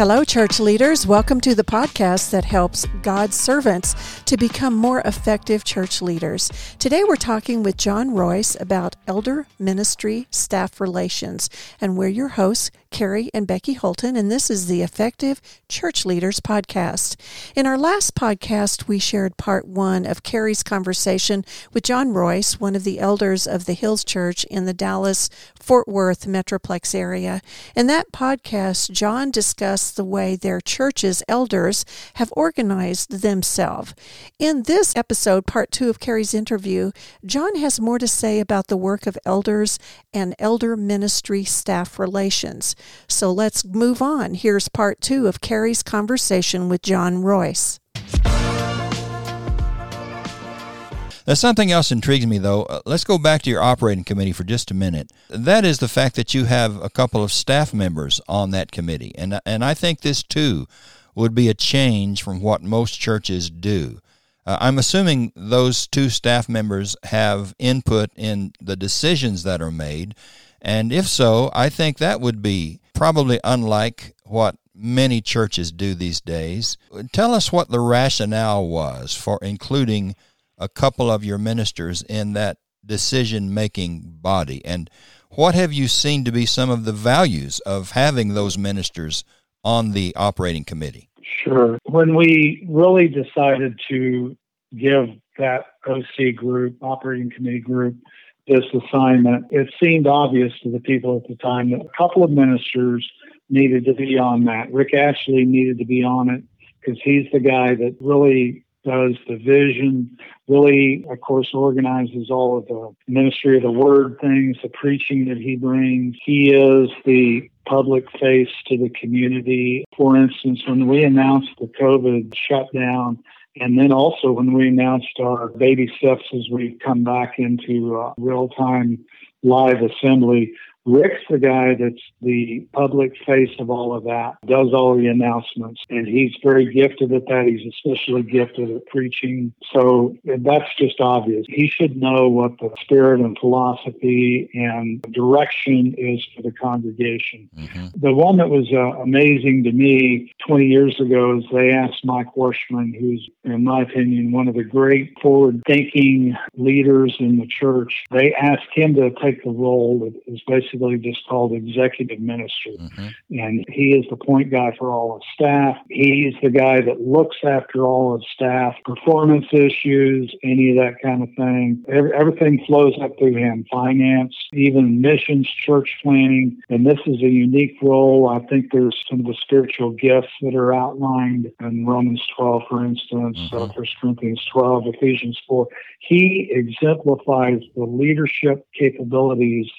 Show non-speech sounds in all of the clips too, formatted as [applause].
Hello, church leaders. Welcome to the podcast that helps God's servants to become more effective church leaders. Today, we're talking with John Royse about elder ministry staff relations, and we're your hosts, Kerry and Becky Holton, and this is the Effective Church Leaders podcast. In our last podcast, we shared part one of Kerry's conversation with John Royse, one of the elders of the Hills Church in the Dallas Fort Worth Metroplex area. In that podcast, John discussed the way their church's elders have organized themselves. In this episode, part two of Kerry's interview, John has more to say about the work of elders and elder ministry staff relations. So let's move on. Here's part two of Kerry's conversation with John Royse. Now, something else intrigues me, though. Uh, let's go back to your operating committee for just a minute. That is the fact that you have a couple of staff members on that committee, and and I think this too would be a change from what most churches do. Uh, I'm assuming those two staff members have input in the decisions that are made, and if so, I think that would be probably unlike what many churches do these days. Tell us what the rationale was for including a couple of your ministers in that decision making body? And what have you seen to be some of the values of having those ministers on the operating committee? Sure. When we really decided to give that OC group, operating committee group, this assignment, it seemed obvious to the people at the time that a couple of ministers needed to be on that. Rick Atchley needed to be on it because he's the guy that really does the vision, really, of course, organizes all of the ministry of the word things, the preaching that he brings. He is the public face to the community. For instance, when we announced the COVID shutdown, and then also when we announced our baby steps as we come back into uh, real time live assembly, Rick's the guy that's the public face of all of that, does all the announcements, and he's very gifted at that. He's especially gifted at preaching. So that's just obvious. He should know what the spirit and philosophy and direction is for the congregation. Mm-hmm. The one that was uh, amazing to me 20 years ago is they asked Mike Warshman, who's, in my opinion, one of the great forward thinking leaders in the church, they asked him to take the role that is basically basically just called executive minister. Mm-hmm. And he is the point guy for all his staff. He's the guy that looks after all his staff, performance issues, any of that kind of thing. Every, everything flows up through him finance, even missions, church planning. And this is a unique role. I think there's some of the spiritual gifts that are outlined in Romans 12, for instance, mm-hmm. uh, 1 Corinthians 12, Ephesians 4. He exemplifies the leadership capabilities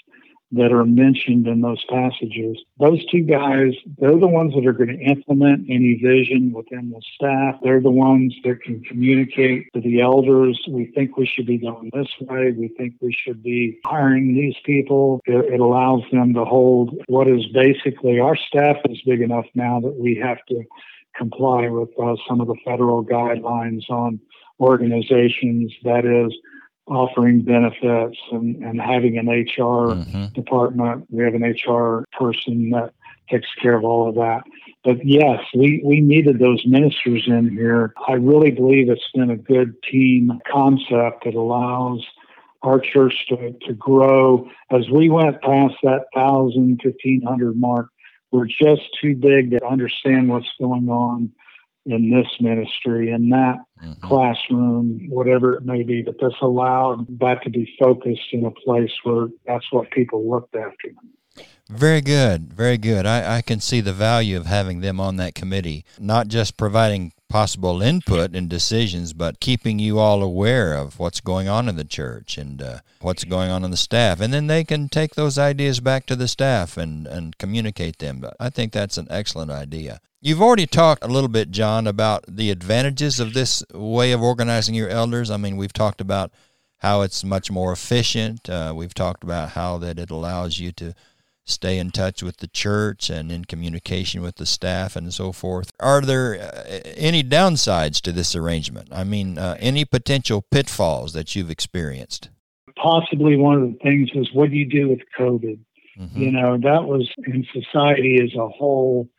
that are mentioned in those passages. Those two guys, they're the ones that are going to implement any vision within the staff. They're the ones that can communicate to the elders. We think we should be going this way. We think we should be hiring these people. It, it allows them to hold what is basically our staff is big enough now that we have to comply with uh, some of the federal guidelines on organizations. That is, offering benefits and, and having an HR mm-hmm. department. We have an HR person that takes care of all of that. But yes, we, we needed those ministers in here. I really believe it's been a good team concept that allows our church to, to grow. As we went past that 1,000, 1,500 mark, we're just too big to understand what's going on in this ministry, in that mm-hmm. classroom, whatever it may be, but this allowed that to be focused in a place where that's what people looked after. Very good, very good. I, I can see the value of having them on that committee, not just providing possible input and decisions, but keeping you all aware of what's going on in the church and uh, what's going on in the staff. And then they can take those ideas back to the staff and, and communicate them. I think that's an excellent idea. You've already talked a little bit, John, about the advantages of this way of organizing your elders. I mean, we've talked about how it's much more efficient. Uh, we've talked about how that it allows you to stay in touch with the church and in communication with the staff and so forth. Are there uh, any downsides to this arrangement? I mean, uh, any potential pitfalls that you've experienced? Possibly one of the things is what do you do with COVID? Mm-hmm. You know, that was in society as a whole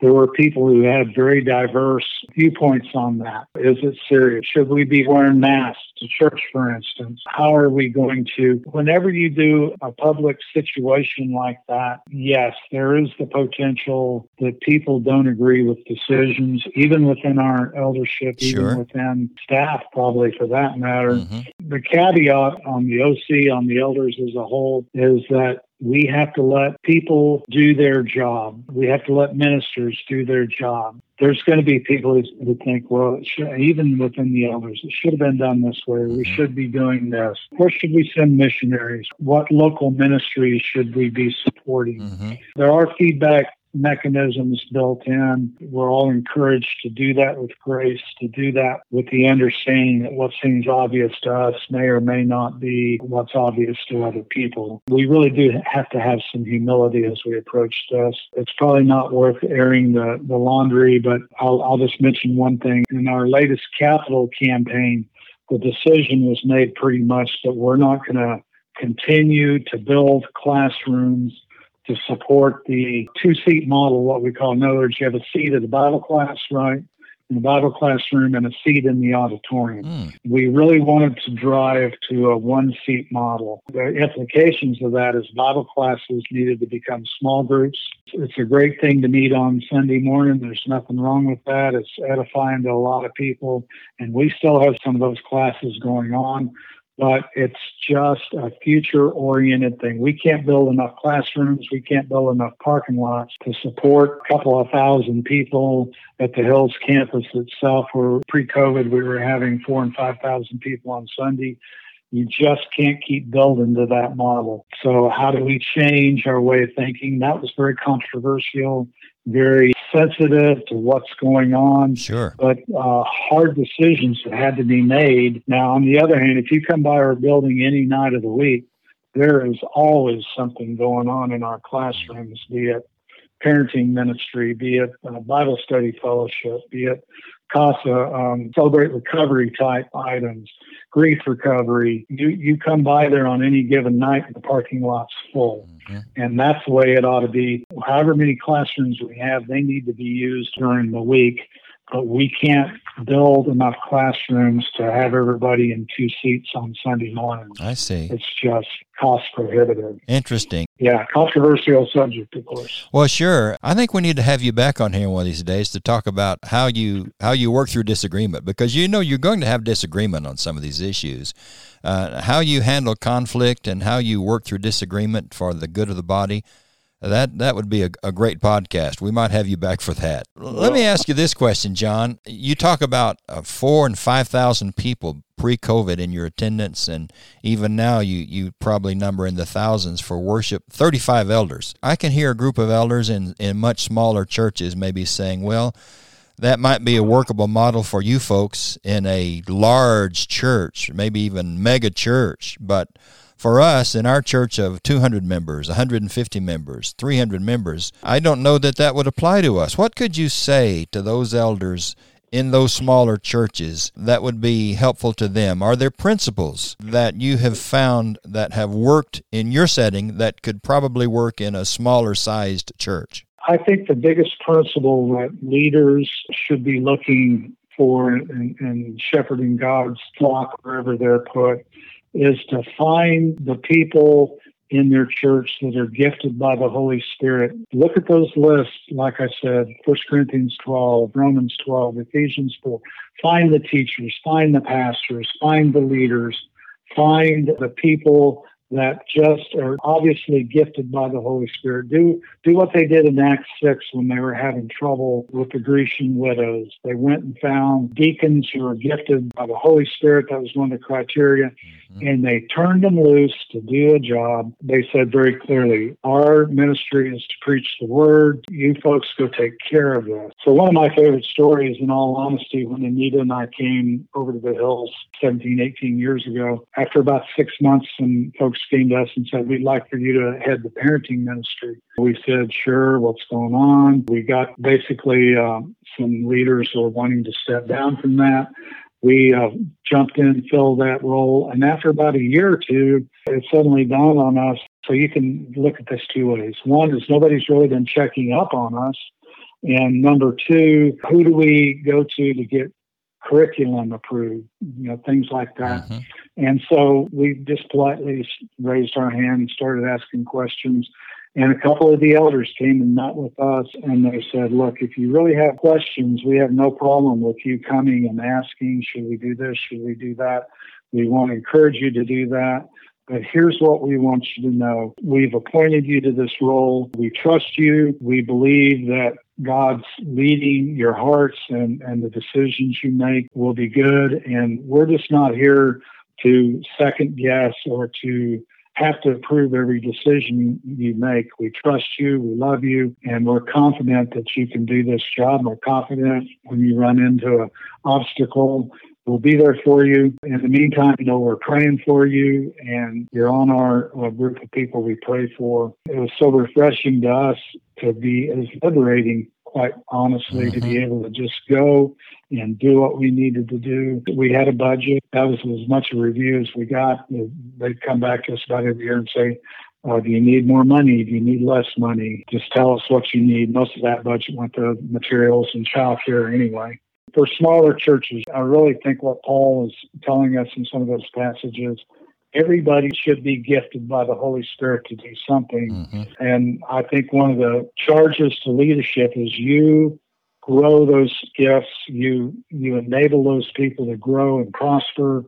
There were people who had very diverse viewpoints on that. Is it serious? Should we be wearing masks to church, for instance? How are we going to, whenever you do a public situation like that, yes, there is the potential that people don't agree with decisions, even within our eldership, Sure. even within staff, probably for that matter. Mhm. The caveat on the OC, on the elders as a whole, is that we have to let people do their job. We have to let ministers do their job. There's going to be people who think, well, it should, even within the elders, it should have been done this way. We Mhm. should be doing this. Where should we send missionaries? What local ministries should we be supporting? Mhm. There are feedback mechanisms built in. We're all encouraged to do that with grace, to do that with the understanding that what seems obvious to us may or may not be what's obvious to other people. We really do have to have some humility as we approach this. It's probably not worth airing the, the laundry, but I'll, I'll just mention one thing. In our latest capital campaign, the decision was made pretty much that we're not going to continue to build classrooms to support the two seat model, what we call. In other words, you have a seat at the Bible class, right? In the Bible classroom and a seat in the auditorium. Mm. We really wanted to drive to a one seat model. The implications of that is Bible classes needed to become small groups. It's a great thing to meet on Sunday morning. There's nothing wrong with that. It's edifying to a lot of people. And we still have some of those classes going on but it's just a future oriented thing. We can't build enough classrooms, we can't build enough parking lots to support a couple of thousand people at the Hills campus itself, where pre COVID we were having four and 5,000 people on Sunday. You just can't keep building to that model. So, how do we change our way of thinking? That was very controversial, very sensitive to what's going on Sure. but uh, hard decisions that had to be made. Now, on the other hand, if you come by our building any night of the week, there is always something going on in our classrooms, be it parenting ministry, be it uh, Bible study fellowship, be it CASA, um, celebrate recovery type items, grief recovery. You, you come by there on any given night and the parking lot's full. Mhm. And that's the way it ought to be. However many classrooms we have, they need to be used during the week. But we can't build enough classrooms to have everybody in two seats on Sunday mornings. I see. It's just cost prohibitive. Interesting. Yeah, controversial subject, of course. Well, sure. I think we need to have you back on here one of these days to talk about how you how you work through disagreement because you know you're going to have disagreement on some of these issues. Uh, how you handle conflict and how you work through disagreement for the good of the body. That that would be a, a great podcast. We might have you back for that. Let me ask you this question, John. You talk about uh, four and five thousand people pre-COVID in your attendance, and even now you you probably number in the thousands for worship. Thirty-five elders. I can hear a group of elders in in much smaller churches maybe saying, "Well, that might be a workable model for you folks in a large church, maybe even mega church, but." For us, in our church of 200 members, 150 members, 300 members, I don't know that that would apply to us. What could you say to those elders in those smaller churches that would be helpful to them? Are there principles that you have found that have worked in your setting that could probably work in a smaller sized church? I think the biggest principle that leaders should be looking for in shepherding God's flock wherever they're put is to find the people in their church that are gifted by the Holy Spirit. Look at those lists, like I said, 1 Corinthians 12, Romans 12, Ephesians 4. Find the teachers, find the pastors, find the leaders, find the people that just are obviously gifted by the Holy Spirit. Do do what they did in Acts six when they were having trouble with the Grecian widows. They went and found deacons who were gifted by the Holy Spirit. That was one of the criteria. Mm-hmm. And they turned them loose to do a job. They said very clearly, our ministry is to preach the word. You folks go take care of this. So one of my favorite stories, in all honesty, when Anita and I came over to the hills 17, 18 years ago, after about six months, some folks to us and said, we'd like for you to head the parenting ministry. We said, sure, what's going on? We got basically um, some leaders who were wanting to step down from that. We uh, jumped in, filled that role, and after about a year or two, it suddenly dawned on us. So you can look at this two ways. One is nobody's really been checking up on us. And number two, who do we go to to get curriculum approved? You know, things like that. Mm-hmm. And so we just politely raised our hand and started asking questions. And a couple of the elders came and met with us, and they said, Look, if you really have questions, we have no problem with you coming and asking, Should we do this? Should we do that? We want to encourage you to do that. But here's what we want you to know. We've appointed you to this role. We trust you. We believe that God's leading your hearts and, and the decisions you make will be good. And we're just not here to second guess or to have to approve every decision you make. We trust you, we love you, and we're confident that you can do this job. We're confident when you run into an obstacle, we'll be there for you. In the meantime, you know, we're praying for you, and you're on our uh, group of people we pray for. It was so refreshing to us to be as liberating quite honestly, mm-hmm. to be mm-hmm. able to just go and do what we needed to do. We had a budget. That was as much a review as we got. They'd come back to us about every year and say, uh, do you need more money? Do you need less money? Just tell us what you need. Most of that budget went to materials and childcare anyway. For smaller churches, I really think what Paul is telling us in some of those passages everybody should be gifted by the Holy Spirit to do something. Mm-hmm. And I think one of the charges to leadership is you grow those gifts, you you enable those people to grow and prosper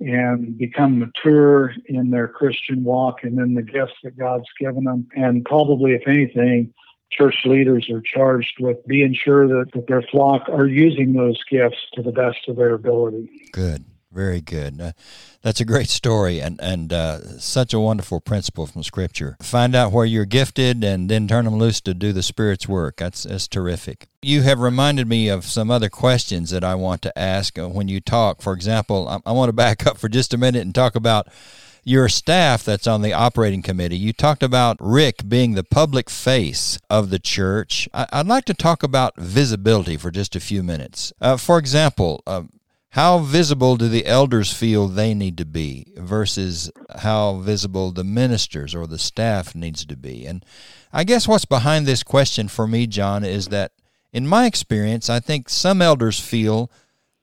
and become mature in their Christian walk and in the gifts that God's given them. And probably if anything, church leaders are charged with being sure that, that their flock are using those gifts to the best of their ability. Good. Very good. Uh, that's a great story and, and uh, such a wonderful principle from Scripture. Find out where you're gifted and then turn them loose to do the Spirit's work. That's, that's terrific. You have reminded me of some other questions that I want to ask uh, when you talk. For example, I, I want to back up for just a minute and talk about your staff that's on the operating committee. You talked about Rick being the public face of the church. I, would like to talk about visibility for just a few minutes. Uh, for example, uh, how visible do the elders feel they need to be versus how visible the ministers or the staff needs to be? And I guess what's behind this question for me, John, is that in my experience, I think some elders feel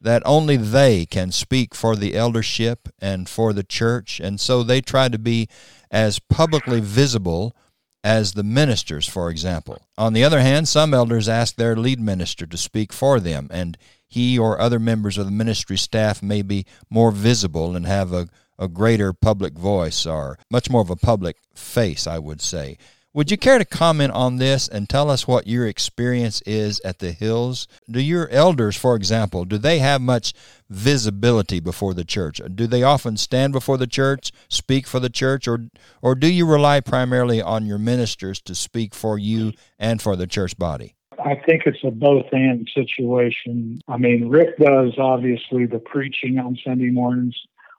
that only they can speak for the eldership and for the church, and so they try to be as publicly visible as the ministers, for example. On the other hand, some elders ask their lead minister to speak for them, and he or other members of the ministry staff may be more visible and have a, a greater public voice or much more of a public face, I would say. Would you care to comment on this and tell us what your experience is at the Hills? Do your elders, for example, do they have much visibility before the church? Do they often stand before the church, speak for the church, or or do you rely primarily on your ministers to speak for you and for the church body? I think it's a both and situation. I mean, Rick does obviously the preaching on Sunday mornings,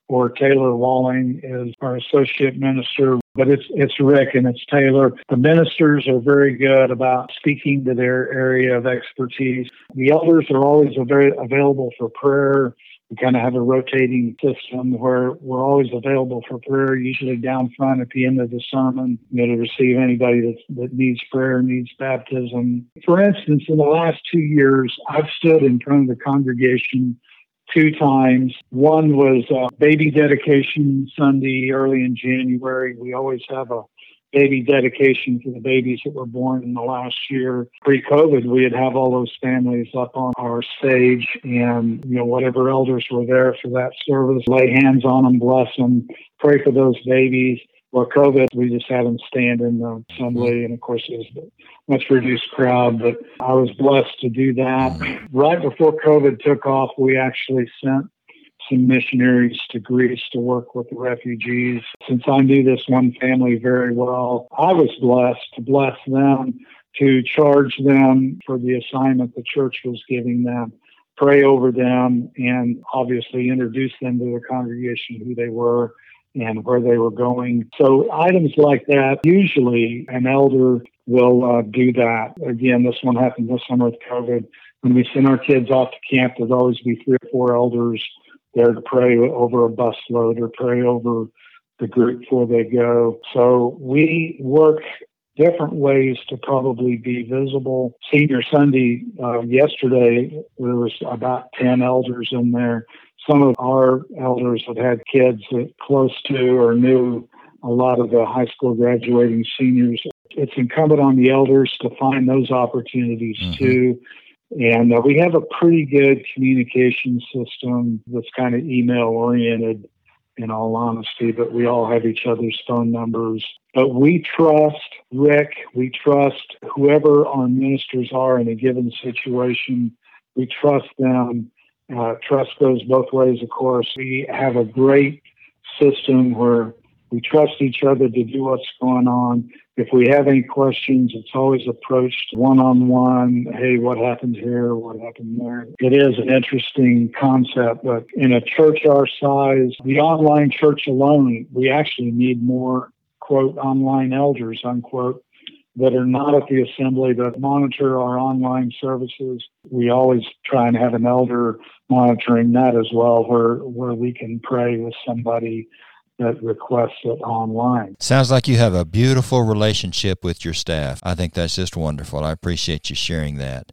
or Taylor Walling is our associate minister, but it's it's Rick and it's Taylor. The ministers are very good about speaking to their area of expertise. The elders are always very available for prayer we kind of have a rotating system where we're always available for prayer, usually down front at the end of the sermon, you know, to receive anybody that, that needs prayer, needs baptism. For instance, in the last two years, I've stood in front of the congregation two times. One was a baby dedication Sunday early in January. We always have a baby dedication for the babies that were born in the last year. Pre-COVID, we'd have all those families up on our stage and, you know, whatever elders were there for that service, lay hands on them, bless them, pray for those babies. Well, COVID, we just had them stand in the uh, assembly, and of course, it was a much reduced crowd, but I was blessed to do that. Right before COVID took off, we actually sent some missionaries to Greece to work with the refugees. Since I knew this one family very well, I was blessed to bless them, to charge them for the assignment the church was giving them, pray over them, and obviously introduce them to the congregation, who they were and where they were going. So items like that, usually an elder will uh, do that. Again, this one happened this summer with COVID. When we send our kids off to camp, there'd always be three or four elders there to pray over a busload or pray over the group before they go. So we work different ways to probably be visible. Senior Sunday uh, yesterday, there was about 10 elders in there. Some of our elders have had kids that close to or knew a lot of the high school graduating seniors. It's incumbent on the elders to find those opportunities mm-hmm. too. And uh, we have a pretty good communication system that's kind of email oriented in all honesty, but we all have each other's phone numbers. But we trust Rick, we trust whoever our ministers are in a given situation. We trust them. Uh, trust goes both ways, of course. We have a great system where we trust each other to do what's going on. If we have any questions, it's always approached one on one. Hey, what happened here? What happened there? It is an interesting concept, but in a church our size, the online church alone, we actually need more, quote, online elders, unquote, that are not at the assembly that monitor our online services. We always try and have an elder monitoring that as well, where, where we can pray with somebody that requests it online. Sounds like you have a beautiful relationship with your staff. I think that's just wonderful. I appreciate you sharing that.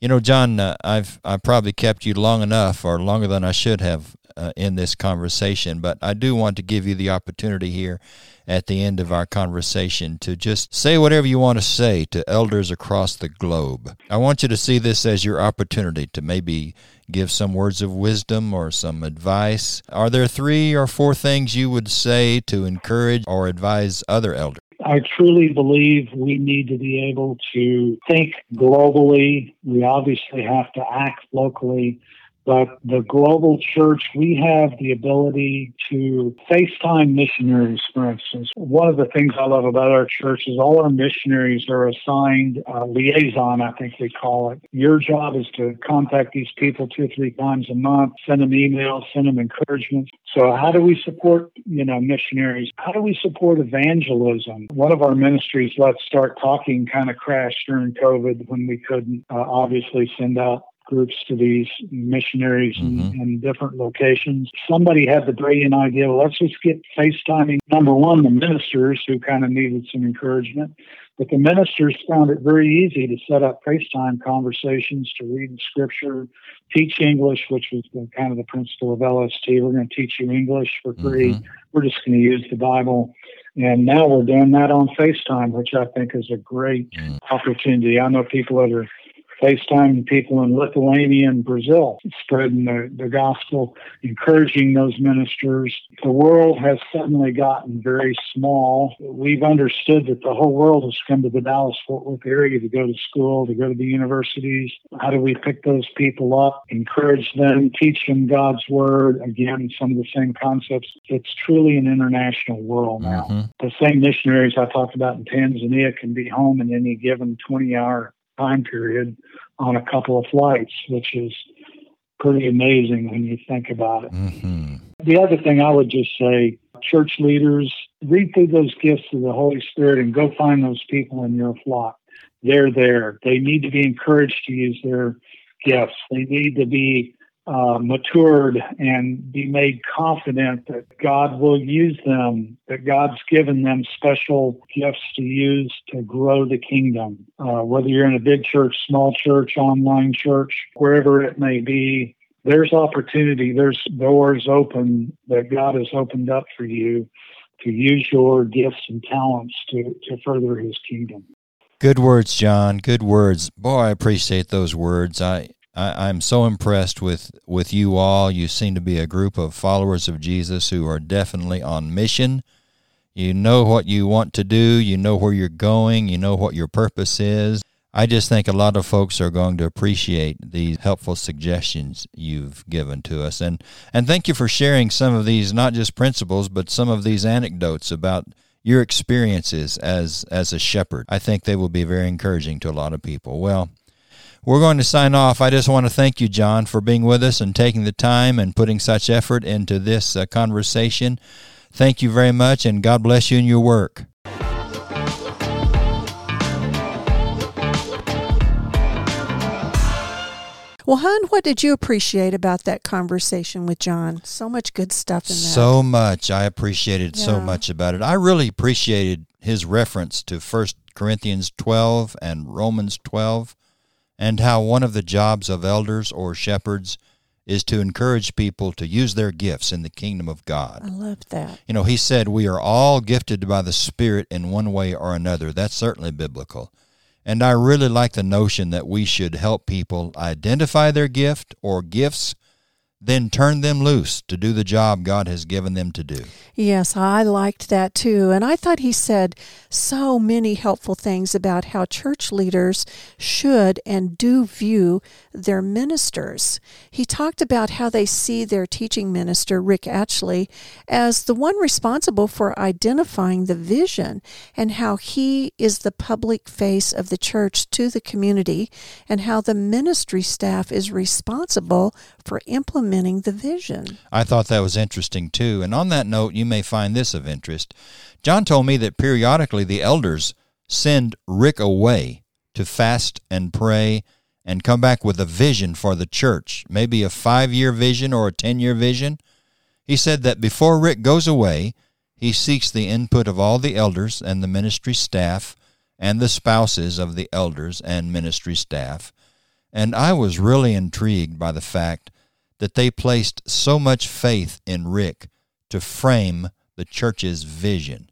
You know, John, uh, I've I probably kept you long enough, or longer than I should have, uh, in this conversation. But I do want to give you the opportunity here, at the end of our conversation, to just say whatever you want to say to elders across the globe. I want you to see this as your opportunity to maybe give some words of wisdom or some advice. Are there three or four things you would say to encourage or advise other elders? I truly believe we need to be able to think globally. We obviously have to act locally. But the global church, we have the ability to FaceTime missionaries, for instance. One of the things I love about our church is all our missionaries are assigned a liaison, I think they call it. Your job is to contact these people two or three times a month, send them emails, send them encouragement. So how do we support, you know, missionaries? How do we support evangelism? One of our ministries, Let's Start Talking, kind of crashed during COVID when we couldn't uh, obviously send out groups to these missionaries mm-hmm. in, in, different locations. Somebody had the brilliant idea, well, let's just get FaceTiming, number one, the ministers who kind of needed some encouragement. But the ministers found it very easy to set up FaceTime conversations to read scripture, teach English, which was the, kind of the principle of LST. We're going to teach you English for free. Mm-hmm. We're just going to use the Bible. And now we're doing that on FaceTime, which I think is a great mm. opportunity. I know people that are FaceTime people in Lithuania and Brazil, spreading the, the gospel, encouraging those ministers. The world has suddenly gotten very small. We've understood that the whole world has come to the Dallas Fort Worth area to go to school, to go to the universities. How do we pick those people up, encourage them, teach them God's word? Again, some of the same concepts. It's truly an international world now. Mm-hmm. The same missionaries I talked about in Tanzania can be home in any given 20 hour time period on a couple of flights, which is pretty amazing when you think about it. Mm-hmm. The other thing I would just say, church leaders, read through those gifts of the Holy Spirit and go find those people in your flock. They're there. They need to be encouraged to use their gifts. They need to be uh, matured and be made confident that God will use them, that God's given them special gifts to use to grow the kingdom. Uh, whether you're in a big church, small church, online church, wherever it may be, there's opportunity, there's doors open that God has opened up for you to use your gifts and talents to, to further his kingdom. Good words, John. Good words. Boy, I appreciate those words. I I, am so impressed with, with you all. You seem to be a group of followers of Jesus who are definitely on mission. You know what you want to do, you know where you're going, you know what your purpose is. I just think a lot of folks are going to appreciate these helpful suggestions you've given to us. And, and thank you for sharing some of these, not just principles, but some of these anecdotes about your experiences as, as a shepherd. I think they will be very encouraging to a lot of people. Well, we're going to sign off. I just want to thank you, John, for being with us and taking the time and putting such effort into this uh, conversation. Thank you very much, and God bless you in your work. Well, hon, what did you appreciate about that conversation with John? So much good stuff in that. So much. I appreciated yeah. so much about it. I really appreciated his reference to First Corinthians 12 and Romans 12, and how one of the jobs of elders or shepherds is to encourage people to use their gifts in the kingdom of God. I love that. You know, he said we are all gifted by the Spirit in one way or another. That's certainly biblical. And I really like the notion that we should help people identify their gift or gifts then turn them loose to do the job God has given them to do. Yes, I liked that too. And I thought he said so many helpful things about how church leaders should and do view their ministers. He talked about how they see their teaching minister, Rick Atchley, as the one responsible for identifying the vision and how he is the public face of the church to the community and how the ministry staff is responsible for implementing the vision. I thought that was interesting too. And on that note, you may find this of interest. John told me that periodically the elders send Rick away to fast and pray and come back with a vision for the church, maybe a five year vision or a 10 year vision. He said that before Rick goes away, he seeks the input of all the elders and the ministry staff and the spouses of the elders and ministry staff. And I was really intrigued by the fact that they placed so much faith in Rick to frame the church's vision.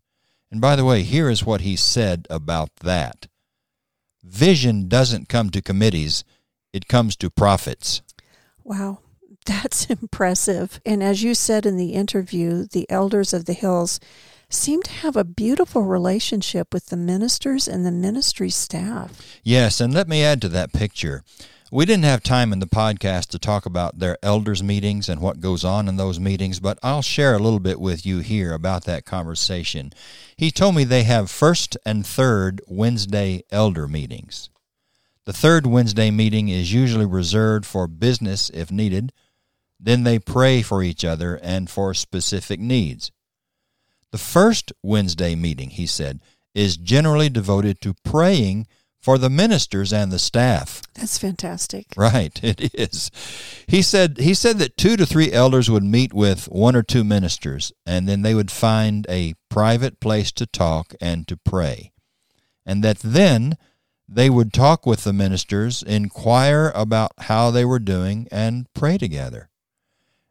And by the way, here is what he said about that vision doesn't come to committees, it comes to prophets. Wow. [laughs] That's impressive. And as you said in the interview, the elders of the hills seem to have a beautiful relationship with the ministers and the ministry staff. Yes, and let me add to that picture. We didn't have time in the podcast to talk about their elders' meetings and what goes on in those meetings, but I'll share a little bit with you here about that conversation. He told me they have first and third Wednesday elder meetings. The third Wednesday meeting is usually reserved for business if needed. Then they pray for each other and for specific needs. The first Wednesday meeting, he said, is generally devoted to praying for the ministers and the staff. That's fantastic. Right, it is. He said he said that 2 to 3 elders would meet with one or two ministers and then they would find a private place to talk and to pray. And that then they would talk with the ministers, inquire about how they were doing and pray together.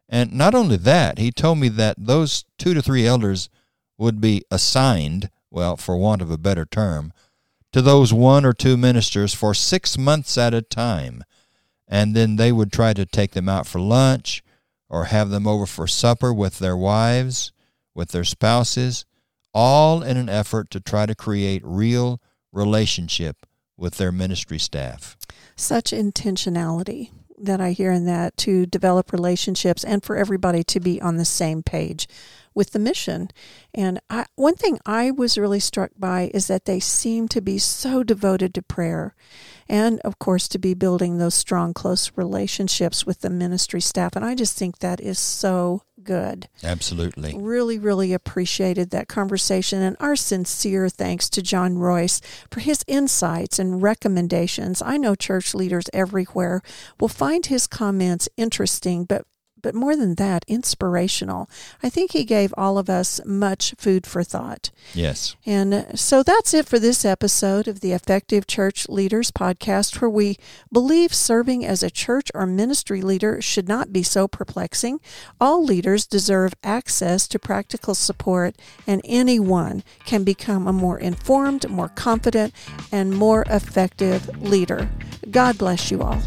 And not only that, he told me that those 2 to 3 elders would be assigned, well, for want of a better term, to those one or two ministers for six months at a time. And then they would try to take them out for lunch or have them over for supper with their wives, with their spouses, all in an effort to try to create real relationship with their ministry staff. Such intentionality that I hear in that to develop relationships and for everybody to be on the same page with the mission. And I, one thing I was really struck by is that they seem to be so devoted to prayer and, of course, to be building those strong, close relationships with the ministry staff. And I just think that is so good. Absolutely. Really, really appreciated that conversation. And our sincere thanks to John Royse for his insights and recommendations. I know church leaders everywhere will find his comments interesting, but but more than that, inspirational. I think he gave all of us much food for thought. Yes. And so that's it for this episode of the Effective Church Leaders podcast, where we believe serving as a church or ministry leader should not be so perplexing. All leaders deserve access to practical support, and anyone can become a more informed, more confident, and more effective leader. God bless you all.